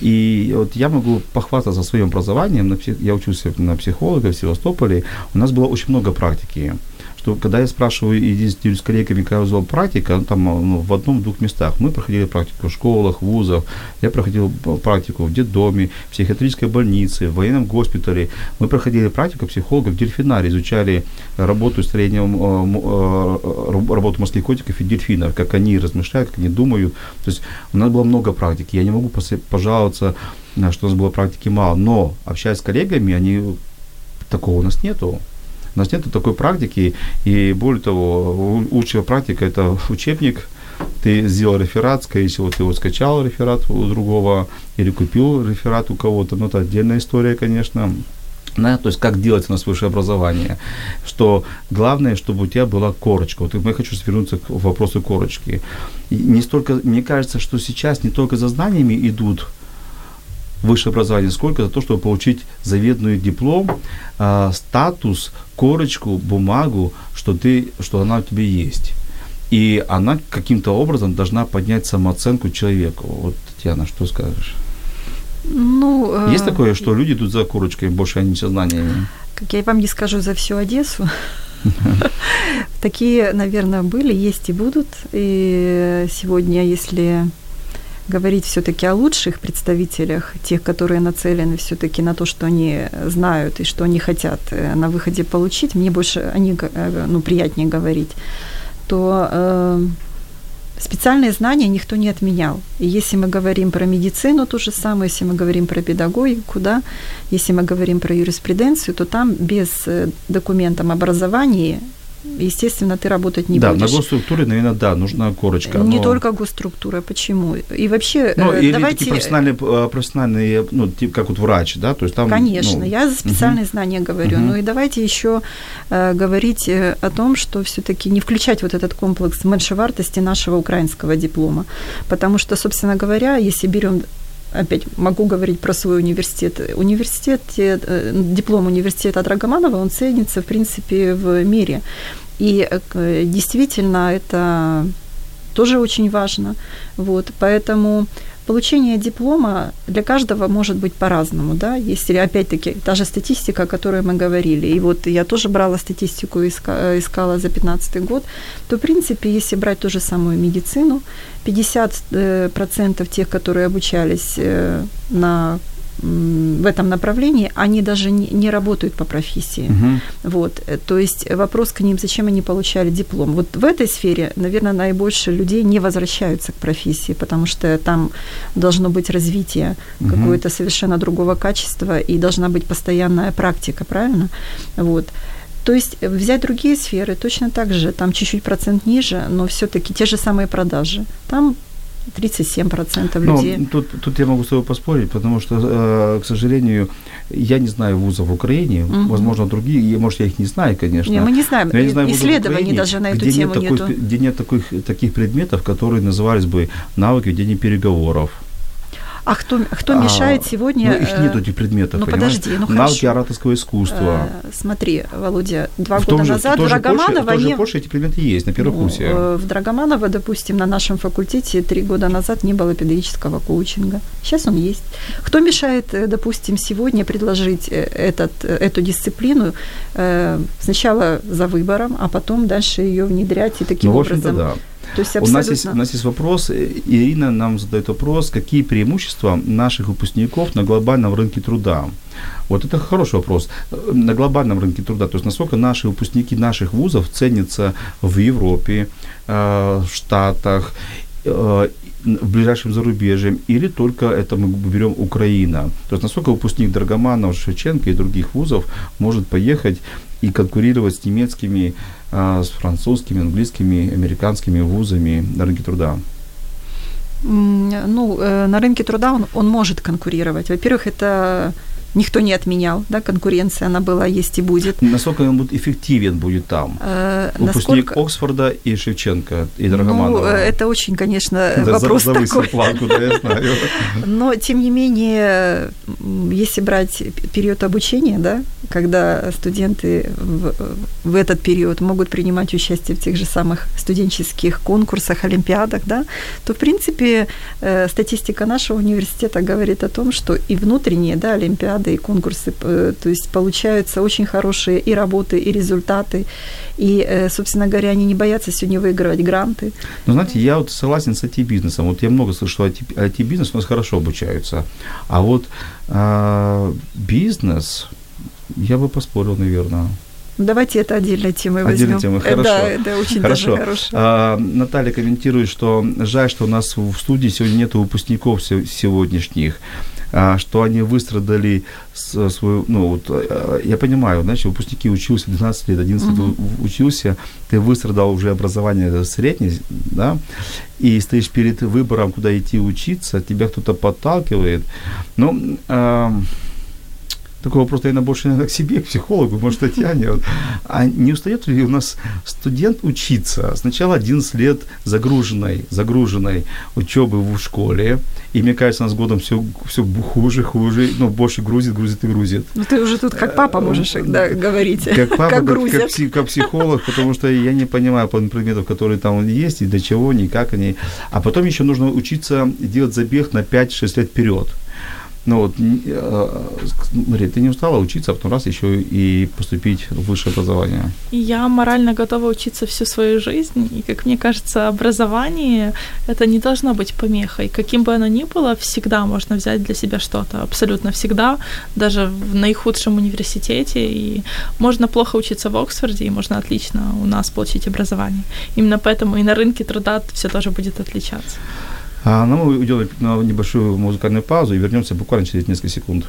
И вот я могу похвастаться своим образованием. Я учился на психолога в Севастополе. У нас было очень много практики. Что когда я спрашиваю и с у вас была практика, там ну, в одном-двух местах. Мы проходили практику в школах, вузах. Я проходил практику в детдоме, в психиатрической больнице, в военном госпитале. Мы проходили практику психолога в дельфинарии, изучали работу э, м- э, раб- работу морских котиков и дельфинов, как они размышляют, как они думают. То есть у нас было много практики. Я не могу пожаловаться, на что у нас было практики мало. Но, общаясь с коллегами, они такого у нас нету. У нас нет такой практики, и более того, лучшая практика – это учебник, ты сделал реферат, скорее всего, ты вот скачал реферат у другого или купил реферат у кого-то, но это отдельная история, конечно. Да, то есть как делать у нас высшее образование, что главное, чтобы у тебя была корочка. Вот я хочу вернуться к вопросу корочки. И не столько, мне кажется, что сейчас не только за знаниями идут высшее образование, сколько за то, чтобы получить заветный диплом, а, статус, корочку, бумагу, что ты, что она у тебя есть. И она каким-то образом должна поднять самооценку человеку. Вот, Татьяна, что скажешь? Ну, э, Есть такое, что люди идут за корочкой, больше они со знаниями? как я вам не скажу за всю Одессу. Такие, наверное, были, есть и будут. И сегодня, если говорить все-таки о лучших представителях, тех, которые нацелены все-таки на то, что они знают и что они хотят э, на выходе получить, мне больше они, э, ну, приятнее говорить, то э, специальные знания никто не отменял. И если мы говорим про медицину, то же самое, если мы говорим про педагогику, да, если мы говорим про юриспруденцию, то там без э, документа об образовании, естественно, ты работать не да, будешь. на госструктуре, наверное, да, нужна корочка. Не но- только госструктура, почему? И вообще, Ну, э, или давайте... такие профессиональные, э, профессиональные, ну, тип, как вот врач, да, то есть там... Конечно, ну, я за специальные знания говорю. Мгм. Ну и давайте еще э, говорить о том, что все-таки не включать вот этот комплекс меньшевартости нашего украинского диплома. Потому что, собственно говоря, если берем опять могу говорить про свой университет. Университет, э, диплом университета Драгоманова, он ценится, в принципе, в мире. И э, действительно это тоже очень важно. Вот, поэтому получение диплома для каждого может быть по-разному, да, если, опять-таки, та же статистика, о которой мы говорили, и вот я тоже брала статистику, иска, искала за 2015 год, то, в принципе, если брать ту же самую медицину, 50% э, тех, которые обучались э, на в этом направлении, они даже не, не работают по профессии. Мгм. Вот, э, то есть вопрос к ним, зачем они получали диплом. Вот в этой сфере, наверное, наибольше людей не возвращаются к профессии, потому что там должно быть развитие Мгм. какое-то совершенно другого качества и должна быть постоянная практика, правильно? Вот. То есть взять другие сферы точно так же, там чуть-чуть процент ниже, но все-таки те же самые продажи. Там 37% Ну, людей. тут, тут я могу с тобой поспорить, потому что, э, к сожалению, я не знаю вузов в Украине, Мгм. возможно, другие, может, я их не знаю, конечно. Не, мы не знаем, но я не знаю исследований Украине, даже на эту где тему нет такой, нету. где нет таких, таких предметов, которые назывались бы навыки ведения переговоров. А кто, кто А, мешает сегодня... Ну, их э, нет этих предметов, ну, понимаешь? подожди, ну, Навыки хорошо. ораторского искусства. Э, Смотри, Володя, два в года же, назад в же Польше, Драгоманова в не... Польше эти предметы есть на первом Ну, курсе. э, В Драгоманово, допустим, на нашем факультете три года назад не было педагогического коучинга. Сейчас он есть. Кто мешает, э, допустим, сегодня предложить э, этот, э, эту дисциплину э, сначала за выбором, а потом дальше ее внедрять и таким ну, образом... да. То есть У абсолютно... нас, есть, у нас есть вопрос, э, Ирина нам задает вопрос, какие преимущества наших выпускников на глобальном рынке труда? Вот это хороший вопрос. Э, На глобальном рынке труда, то есть насколько наши выпускники наших вузов ценятся в Европе, э, в Штатах, в ближайшем зарубежье, или только это мы берем Украина. То есть насколько выпускник Драгоманов, Шевченко и других вузов может поехать и конкурировать с немецкими, а, с французскими, английскими, американскими вузами на рынке труда. Ну, э, на рынке труда он, он может конкурировать. Во-первых, это никто не отменял, да, конкуренция, она была, есть и будет. Насколько он будет эффективен будет там? Э, Выпускник Насколько... Оксфорда и Шевченко, и Ну, Драгоманова. э, это очень, конечно, Да, за- вопрос завысил такой. планку, да, я знаю. Но, тем не менее, если брать период обучения, да, когда студенты в, в этот период могут принимать участие в тех же самых студенческих конкурсах, олимпиадах, да, то, в принципе, э, статистика нашего университета говорит о том, что и внутренние да, олимпиады, и конкурсы, э, то есть получаются очень хорошие и работы, и результаты, и, э, собственно говоря, они не боятся сегодня выигрывать гранты. Ну, знаете, я вот согласен с IT-бизнесом. Вот я много слышу, что IT, IT-бизнес у нас хорошо обучаются. А вот а, бизнес, я бы поспорил, наверное. Давайте это отдельной темой возьмем. Отдельной темой, Э, хорошо. Да, это очень Хорошо. даже хорошо. А, Наталья комментирует, что жаль, что у нас в студии сегодня нет выпускников се- сегодняшних а, что они выстрадали свою, ну вот, а, я понимаю, значит, выпускники учился 12 лет, 11 лет учился, ты выстрадал уже образование среднее, да, и стоишь перед выбором, куда идти учиться, тебя кто-то подталкивает, ну, а, такой вопрос, наверное, больше наверное, к себе, к психологу, может, Татьяне. Вот. А не устает ли у нас студент учиться? Сначала 11 лет загруженной, загруженной учебы в школе, и мне кажется, у нас годом все, все хуже, хуже, ну, больше грузит, грузит и грузит. Ну ты уже тут как папа можешь да, говорить. Как папа, как, как, грузят. пси- как психолог, потому что я не понимаю по предметов, которые там есть, и до чего, ни как они. А потом еще нужно учиться делать забег на 5-6 лет вперед. Ну вот, н- э, Мария, ты не устала учиться, а потом раз еще и поступить в высшее образование? Я морально готова учиться всю свою жизнь, и, как мне кажется, образование это не должно быть помехой. Каким бы оно ни было, всегда можно взять для себя что-то, абсолютно всегда, даже в наихудшем университете. И можно плохо учиться в Оксфорде, и можно отлично у нас получить образование. Именно поэтому и на рынке труда все тоже будет отличаться. А, ну, мы уйдем на небольшую музыкальную паузу и вернемся буквально через несколько секунд.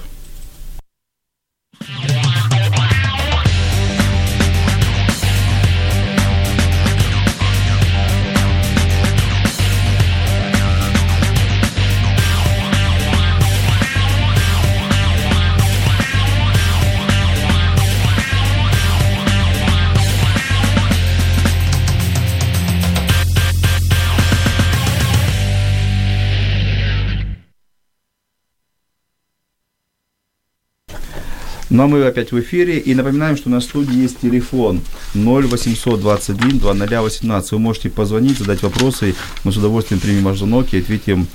Ну а мы опять в эфире. И напоминаем, что на студии есть телефон 0800 21 2018. Вы можете позвонить, задать вопросы. Мы с удовольствием примем ваш звонок и ответим.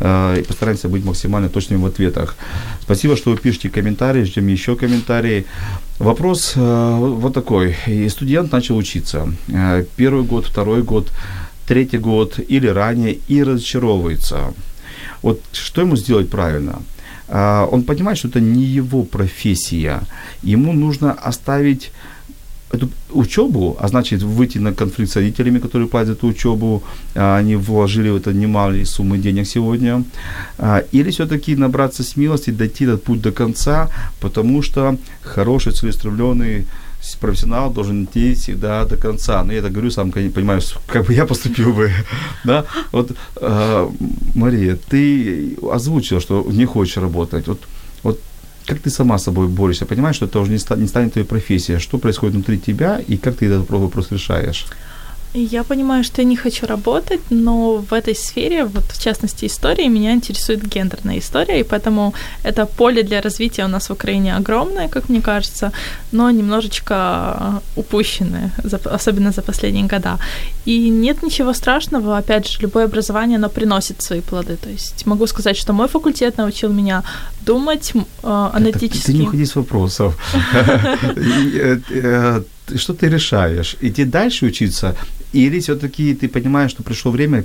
Э, и постараемся быть максимально точными в ответах. Спасибо, что вы пишете комментарии. Ждем еще комментарии. Вопрос э, вот такой. И студент начал учиться. Э, первый год, второй год, третий год или ранее и разочаровывается. Вот что ему сделать правильно? А, он понимает, что это не его профессия. Ему нужно оставить эту учебу, а значит выйти на конфликт с родителями, которые платят эту учебу, а, они вложили в это немалые суммы денег сегодня, а, или все-таки набраться смелости, дойти этот путь до конца, потому что хороший, целеустремленный профессионал должен идти всегда до конца. Но я это говорю, сам понимаю, как бы я поступил бы. да? Вот, э, Мария, ты озвучила, что не хочешь работать. Вот, вот как ты сама с собой борешься? Понимаешь, что это уже не станет твоей профессией. Что происходит внутри тебя и как ты этот вопрос решаешь? Я понимаю, что я не хочу работать, но в этой сфере, вот в частности истории, меня интересует гендерная история, и поэтому это поле для развития у нас в Украине огромное, как мне кажется, но немножечко упущенное, особенно за последние года. И нет ничего страшного, опять же, любое образование, оно приносит свои плоды. То есть могу сказать, что мой факультет научил меня думать аналитически. Ты не уходи с вопросов. Что ты решаешь? Идти дальше учиться или все-таки ты понимаешь, что пришло время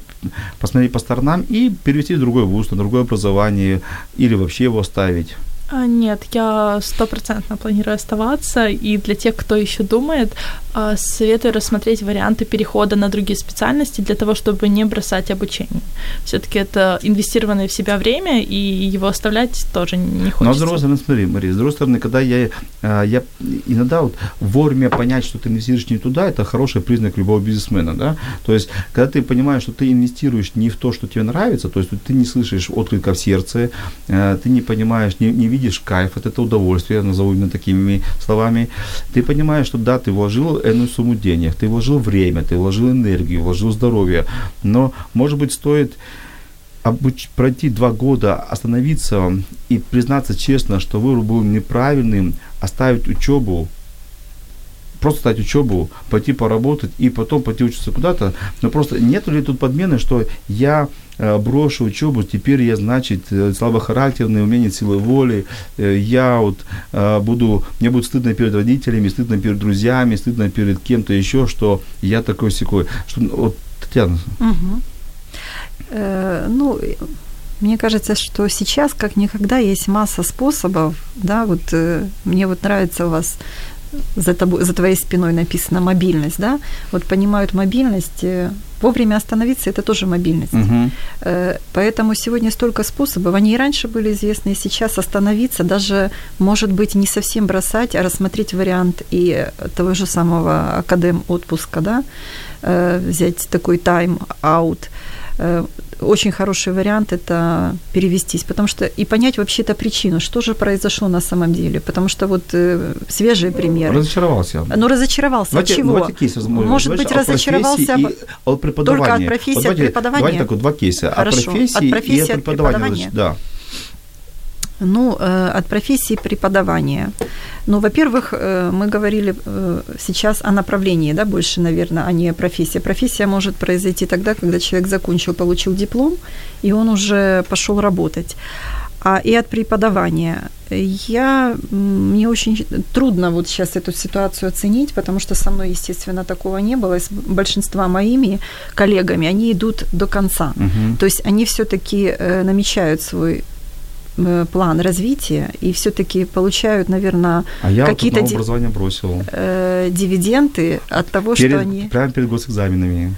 посмотреть по сторонам и перевести в другой вуз, на другое образование, или вообще его оставить? А, нет, я стопроцентно планирую оставаться, и для тех, кто еще думает, а, советую рассмотреть варианты перехода на другие специальности для того, чтобы не бросать обучение. Все-таки это инвестированное в себя время, и его оставлять тоже не хочется. Но с другой стороны, смотри, Мария, с другой стороны, когда я, а, я иногда вот вовремя понять, что ты инвестируешь не туда, это хороший признак любого бизнесмена, да, то есть, когда ты понимаешь, что ты инвестируешь не в то, что тебе нравится, то есть, ты не слышишь отклика в сердце, ты не понимаешь, не, не видишь кайф от этого удовольствия, назову именно такими словами, ты понимаешь, что да, ты вложил энную сумму денег, ты вложил время, ты вложил энергию, вложил здоровье, но, может быть, стоит пройти два года, остановиться и признаться честно, что выбор был неправильным, оставить учебу, просто стать учебу, пойти поработать и потом пойти учиться куда-то. Но просто нет ли тут подмены, что я брошу учебу, теперь я, значит, э, слабохарактерный, у меня нет силы воли, э, я вот буду, мне будет стыдно перед родителями, стыдно перед друзьями, стыдно перед кем-то еще, что я такой секой. Что, вот, Татьяна. Угу. Э, ну, мне кажется, что сейчас, как никогда, есть масса способов, да, вот э, мне вот нравится у вас за, тобой, за твоей спиной написано мобильность, да, вот понимают мобильность, э, вовремя остановиться – это тоже мобильность. Угу. Поэтому сегодня столько способов, они и раньше были известны, и сейчас остановиться, даже, может быть, не совсем бросать, а рассмотреть вариант и того же самого академ отпуска, да, э, взять такой тайм-аут, очень хороший вариант это перевестись, потому что и понять вообще-то причину, что же произошло на самом деле, потому что вот э, свежие примеры. Разочаровался. Ну разочаровался давайте, от чего? Давайте кейсы, Может быть разочаровался от преподавания. Только от профессии, вот давайте, от преподавания. Давайте так вот два кейса. Хорошо. От профессии, от профессии и от преподавания. преподавания. Да. Ну, э, от профессии преподавания. Ну, во-первых, э, мы говорили э, сейчас о направлении, да, больше, наверное, а не о профессии. Профессия может произойти тогда, когда человек закончил, получил диплом, и он уже пошел работать. А и от преподавания. Я, мне очень трудно вот сейчас эту ситуацию оценить, потому что со мной, естественно, такого не было. С большинства моими коллегами они идут до конца. Угу. То есть они все-таки намечают свой план развития и все-таки получают, наверное, а я какие-то вот образование бросил. Э, дивиденды от того, перед, что они... Прямо перед госэкзаменами.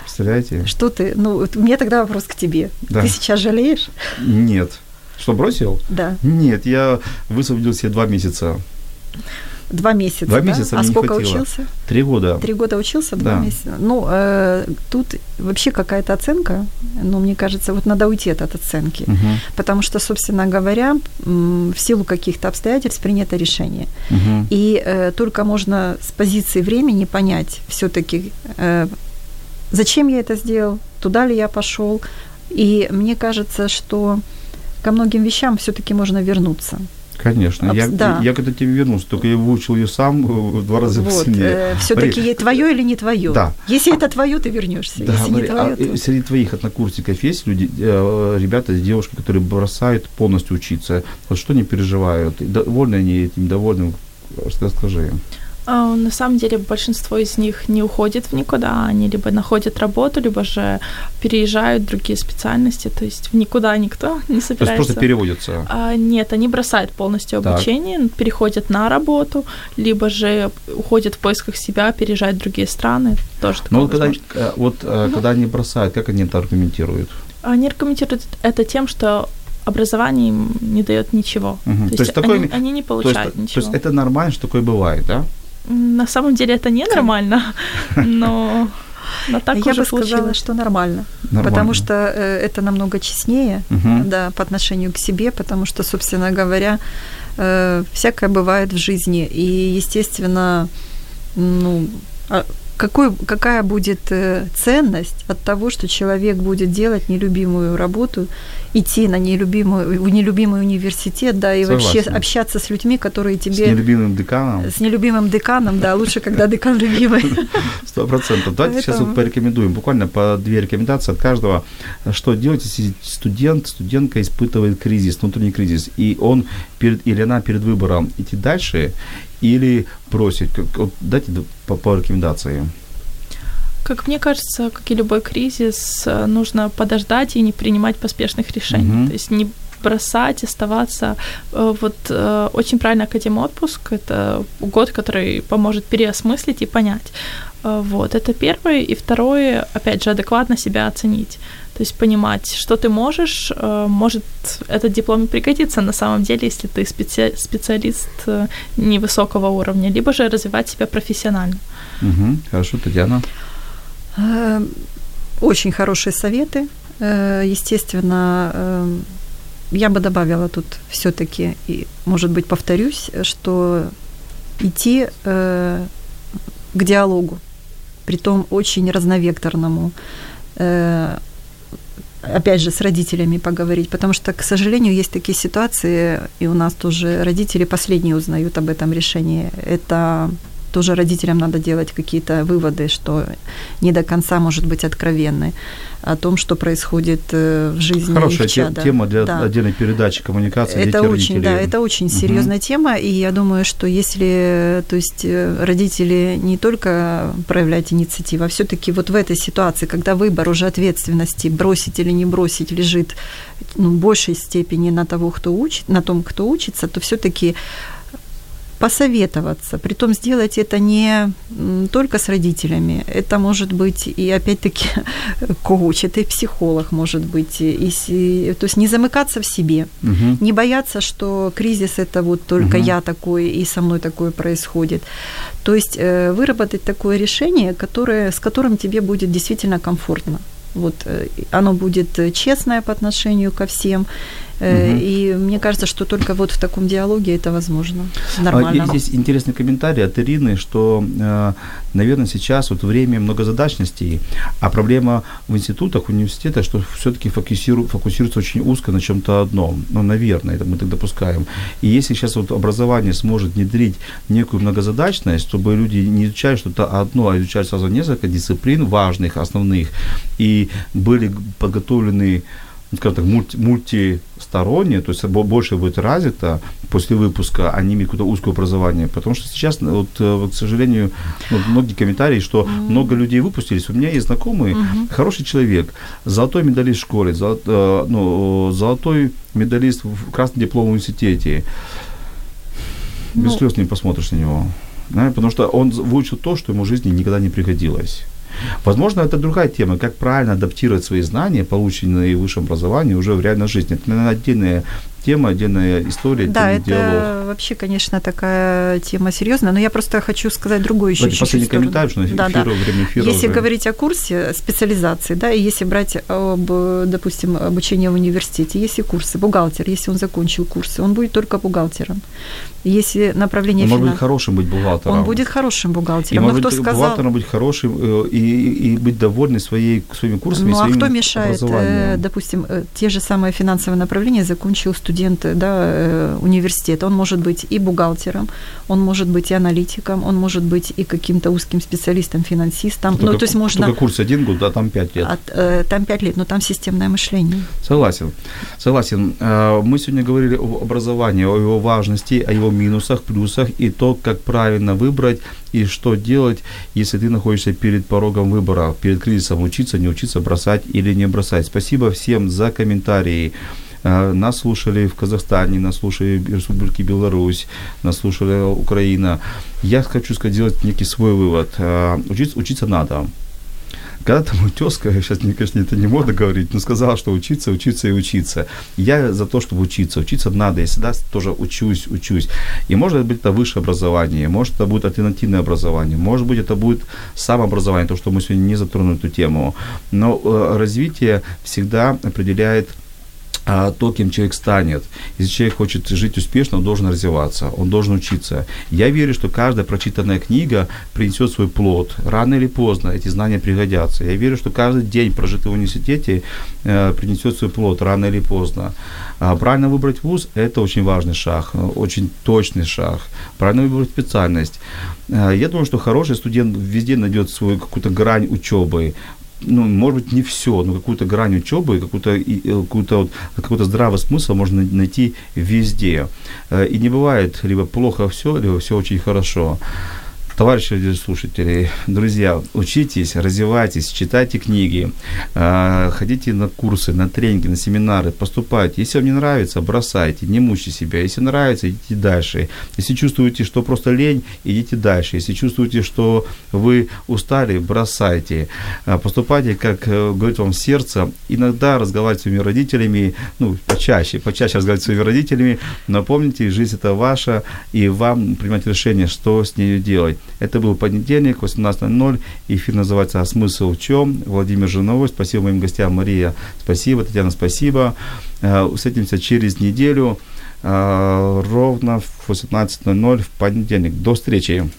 Представляете? Что ты... Ну, у меня тогда вопрос к тебе. Да. Ты сейчас жалеешь? Нет. Что, бросил? Да. Нет, я высвободил себе два месяца. Два месяца. Два да? месяца. А сколько хватило. учился? Три года. Три года учился, два да. месяца. Ну, э, тут вообще какая-то оценка. Ну, мне кажется, вот надо уйти от оценки. Угу. Потому что, собственно говоря, в силу каких-то обстоятельств принято решение. Угу. И э, только можно с позиции времени понять все-таки, э, зачем я это сделал, туда ли я пошел. И мне кажется, что ко многим вещам все-таки можно вернуться. Конечно. Абс- Я, да. я к этой теме вернулся, только я выучил ее сам э, в два раза Вот, сильнее. все-таки Смотри, твое или не твое? Да. Если это твое, ты вернешься. Да, Если не Мария, твое, а то... э, среди твоих однокурсников есть люди, э, ребята, девушки, которые бросают полностью учиться? Вот что они переживают? Довольны они этим, довольны? Расскажи. А, На самом деле большинство из них не уходит в никуда, они либо находят работу, либо же переезжают в другие специальности, то есть в никуда никто не То есть собирается. просто переводятся. А, нет, они бросают полностью Так. обучение, переходят на работу, либо же уходят в поисках себя, переезжают в другие страны. Тоже такое Но вот когда, возможно. э, вот, э, когда они бросают, как они это аргументируют? Они аргументируют это тем, что образование им не дает ничего. Мгм. То, То есть есть такое они, они не То есть, получают то ничего. есть это нормально, что такое бывает, да? На самом деле это ненормально, но, но так Я уже бы сказала, получилось. что нормально. Нормально. Потому что э, это намного честнее, Мгм. да, по отношению к себе, потому что, собственно говоря, э, всякое бывает в жизни. И, естественно, ну, а какой, какая будет э, ценность от того, что человек будет делать нелюбимую работу, идти на нелюбимую, в нелюбимый университет, да, и вообще Согласен. общаться с людьми, которые С тебе... нелюбимым деканом? С нелюбимым деканом, да, лучше, когда декан любимый. Сто процентов. Давайте сейчас вот порекомендуем, буквально по две рекомендации от каждого. Что делать, если студент, студентка испытывает кризис, внутренний кризис, и он перед, или она перед выбором идти дальше или бросить? Дайте по, по рекомендации. Как мне кажется, как и любой кризис, нужно подождать и не принимать поспешных решений. Мгм. То есть не бросать, оставаться. Э, Вот э, очень правильно академ отпуск. Это год, который поможет переосмыслить и понять. Э, Вот, это первое. И второе, опять же, адекватно себя оценить. То есть понимать, что ты можешь, может этот диплом и пригодится на самом деле, если ты специ- специалист невысокого уровня, либо же развивать себя профессионально. Угу. Хорошо, Татьяна. Э, Очень хорошие советы. Э, Естественно, э, я бы добавила тут все-таки, и, может быть, повторюсь, что идти к диалогу, притом очень разновекторному, опять же, с родителями поговорить, потому что, к сожалению, есть такие ситуации, и у нас тоже родители последние узнают об этом решении. Это тоже родителям надо делать какие-то выводы, что не до конца, может быть, откровенны о том, что происходит э, в жизни Хорошая их чада. тема для Да. отдельной передачи коммуникации Это очень, дети-родители. да, это очень серьезная тема, и я думаю, что если, то есть э, родители не только проявляют инициативу, а все-таки вот в этой ситуации, когда выбор уже ответственности бросить или не бросить лежит ну, в большей степени на того, кто учит, на том, кто учится, то все-таки посоветоваться, притом сделать это не только с родителями, это может быть и опять-таки коуч, это и психолог может быть, и, то есть не замыкаться в себе, Мгм. не бояться, что кризис это вот только Мгм. я такой и со мной такое происходит. То есть э, выработать такое решение, которое, с которым тебе будет действительно комфортно. Вот э, оно будет э, честное по отношению ко всем. Э. И мне кажется, что только вот в таком диалоге это возможно. А, Нормально. Здесь интересный комментарий от Ирины, что, э, наверное, сейчас вот время многозадачностей, а проблема в институтах, университетах, что все-таки фокусируется очень узко на чем-то одном. Ну, наверное, это мы так допускаем. И если сейчас вот образование сможет внедрить некую многозадачность, чтобы люди не изучали что-то одно, а изучали сразу несколько дисциплин важных, основных, и были подготовлены ну, скажем так, мульти, мультисторонние, то есть бо- больше будет развито после выпуска, а не какое-то узкое образование. Потому что сейчас, ну, вот, э, вот, к сожалению, вот многие комментарии, что много людей выпустились. У меня есть знакомый, хороший человек, золотой медалист в школе, золот- э, ну, золотой медалист в красном дипломном университете. Без Ну. слез не посмотришь на него. Да, потому что он выучил то, что ему в жизни никогда не пригодилось. Возможно, это другая тема, как правильно адаптировать свои знания, полученные в высшем образовании, уже в реальной жизни. Это, наверное, отдельная тема, отдельная история, Да, это диалог. вообще, конечно, такая тема серьезная, но я просто хочу сказать другую еще Давайте последний сторону. комментарий, что Да, да. эфиру, время эфира Если уже. говорить о курсе специализации, да, и если брать об, допустим, обучение в университете, если курсы, бухгалтер, если он закончил курсы, он будет только бухгалтером. Если направление Он может финансов, быть хорошим быть бухгалтером. он будет хорошим и бухгалтером. Но может кто сказал, бухгалтером быть хорошим э, и, и, и быть довольным своей, своими курсами, ну а своим кто мешает, э, допустим, э, те же самые финансовые направления закончил студент студент да, э, университета, он может быть и бухгалтером, он может быть и аналитиком, он может быть и каким-то узким специалистом, финансистом. Только, ну, то есть можно... Только курс один год, а там пять лет. От, э, там пять лет, но там системное мышление. Согласен, согласен. Э, мы сегодня говорили об образовании, о его важности, о его минусах, плюсах и то, как правильно выбрать и что делать, если ты находишься перед порогом выбора, перед кризисом, учиться, не учиться, бросать или не бросать. Спасибо всем за комментарии. Нас слушали в Казахстане, нас слушали в Республике Беларусь, нас слушали Украина. Я хочу сделать некий свой вывод. Э, учиться, учиться надо. Когда-то мой тезка, сейчас, мне, конечно, это не модно говорить, но сказала, что учиться, учиться и учиться. Я за то, чтобы учиться. Учиться надо. Я всегда тоже учусь, учусь. И может быть это высшее образование, может это будет альтернативное образование, может быть это будет самообразование, то, что мы сегодня не затронули эту тему. Но э, развитие всегда определяет то, кем человек станет. Если человек хочет жить успешно, он должен развиваться, он должен учиться. Я верю, что каждая прочитанная книга принесет свой плод. Рано или поздно эти знания пригодятся. Я верю, что каждый день, прожитый в университете, э, принесет свой плод рано или поздно. А правильно выбрать вуз – это очень важный шаг, очень точный шаг. Правильно выбрать специальность. Э, я думаю, что хороший студент везде найдет свою какую-то грань учебы ну, может быть, не все, но какую-то грань учебы, какую-то, какую-то, вот, какой-то здравый смысл можно найти везде. Э, и не бывает либо плохо все, либо все очень хорошо. Товарищи слушатели, друзья, учитесь, развивайтесь, читайте книги, а, ходите на курсы, на тренинги, на семинары, поступайте. Если вам не нравится, бросайте, не мучьте себя. Если нравится, идите дальше. Если чувствуете, что просто лень, идите дальше. Если чувствуете, что вы устали, бросайте. А, поступайте, как э, говорит вам сердце. Иногда разговаривать с своими родителями, ну, почаще, почаще разговаривать с своими родителями, но помните, жизнь это ваша, и вам принимать решение, что с ней делать. Это был понедельник, 18.00. Эфир называется «А смысл в чем?» Владимир Жиновой. Спасибо моим гостям. Мария, спасибо. Татьяна, спасибо. Э, встретимся через неделю э, ровно в 18.00 в понедельник. До встречи.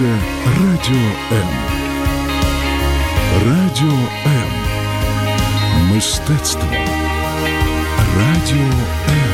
слухаєте Радіо М. Радіо М. Мистецтво. Радіо М.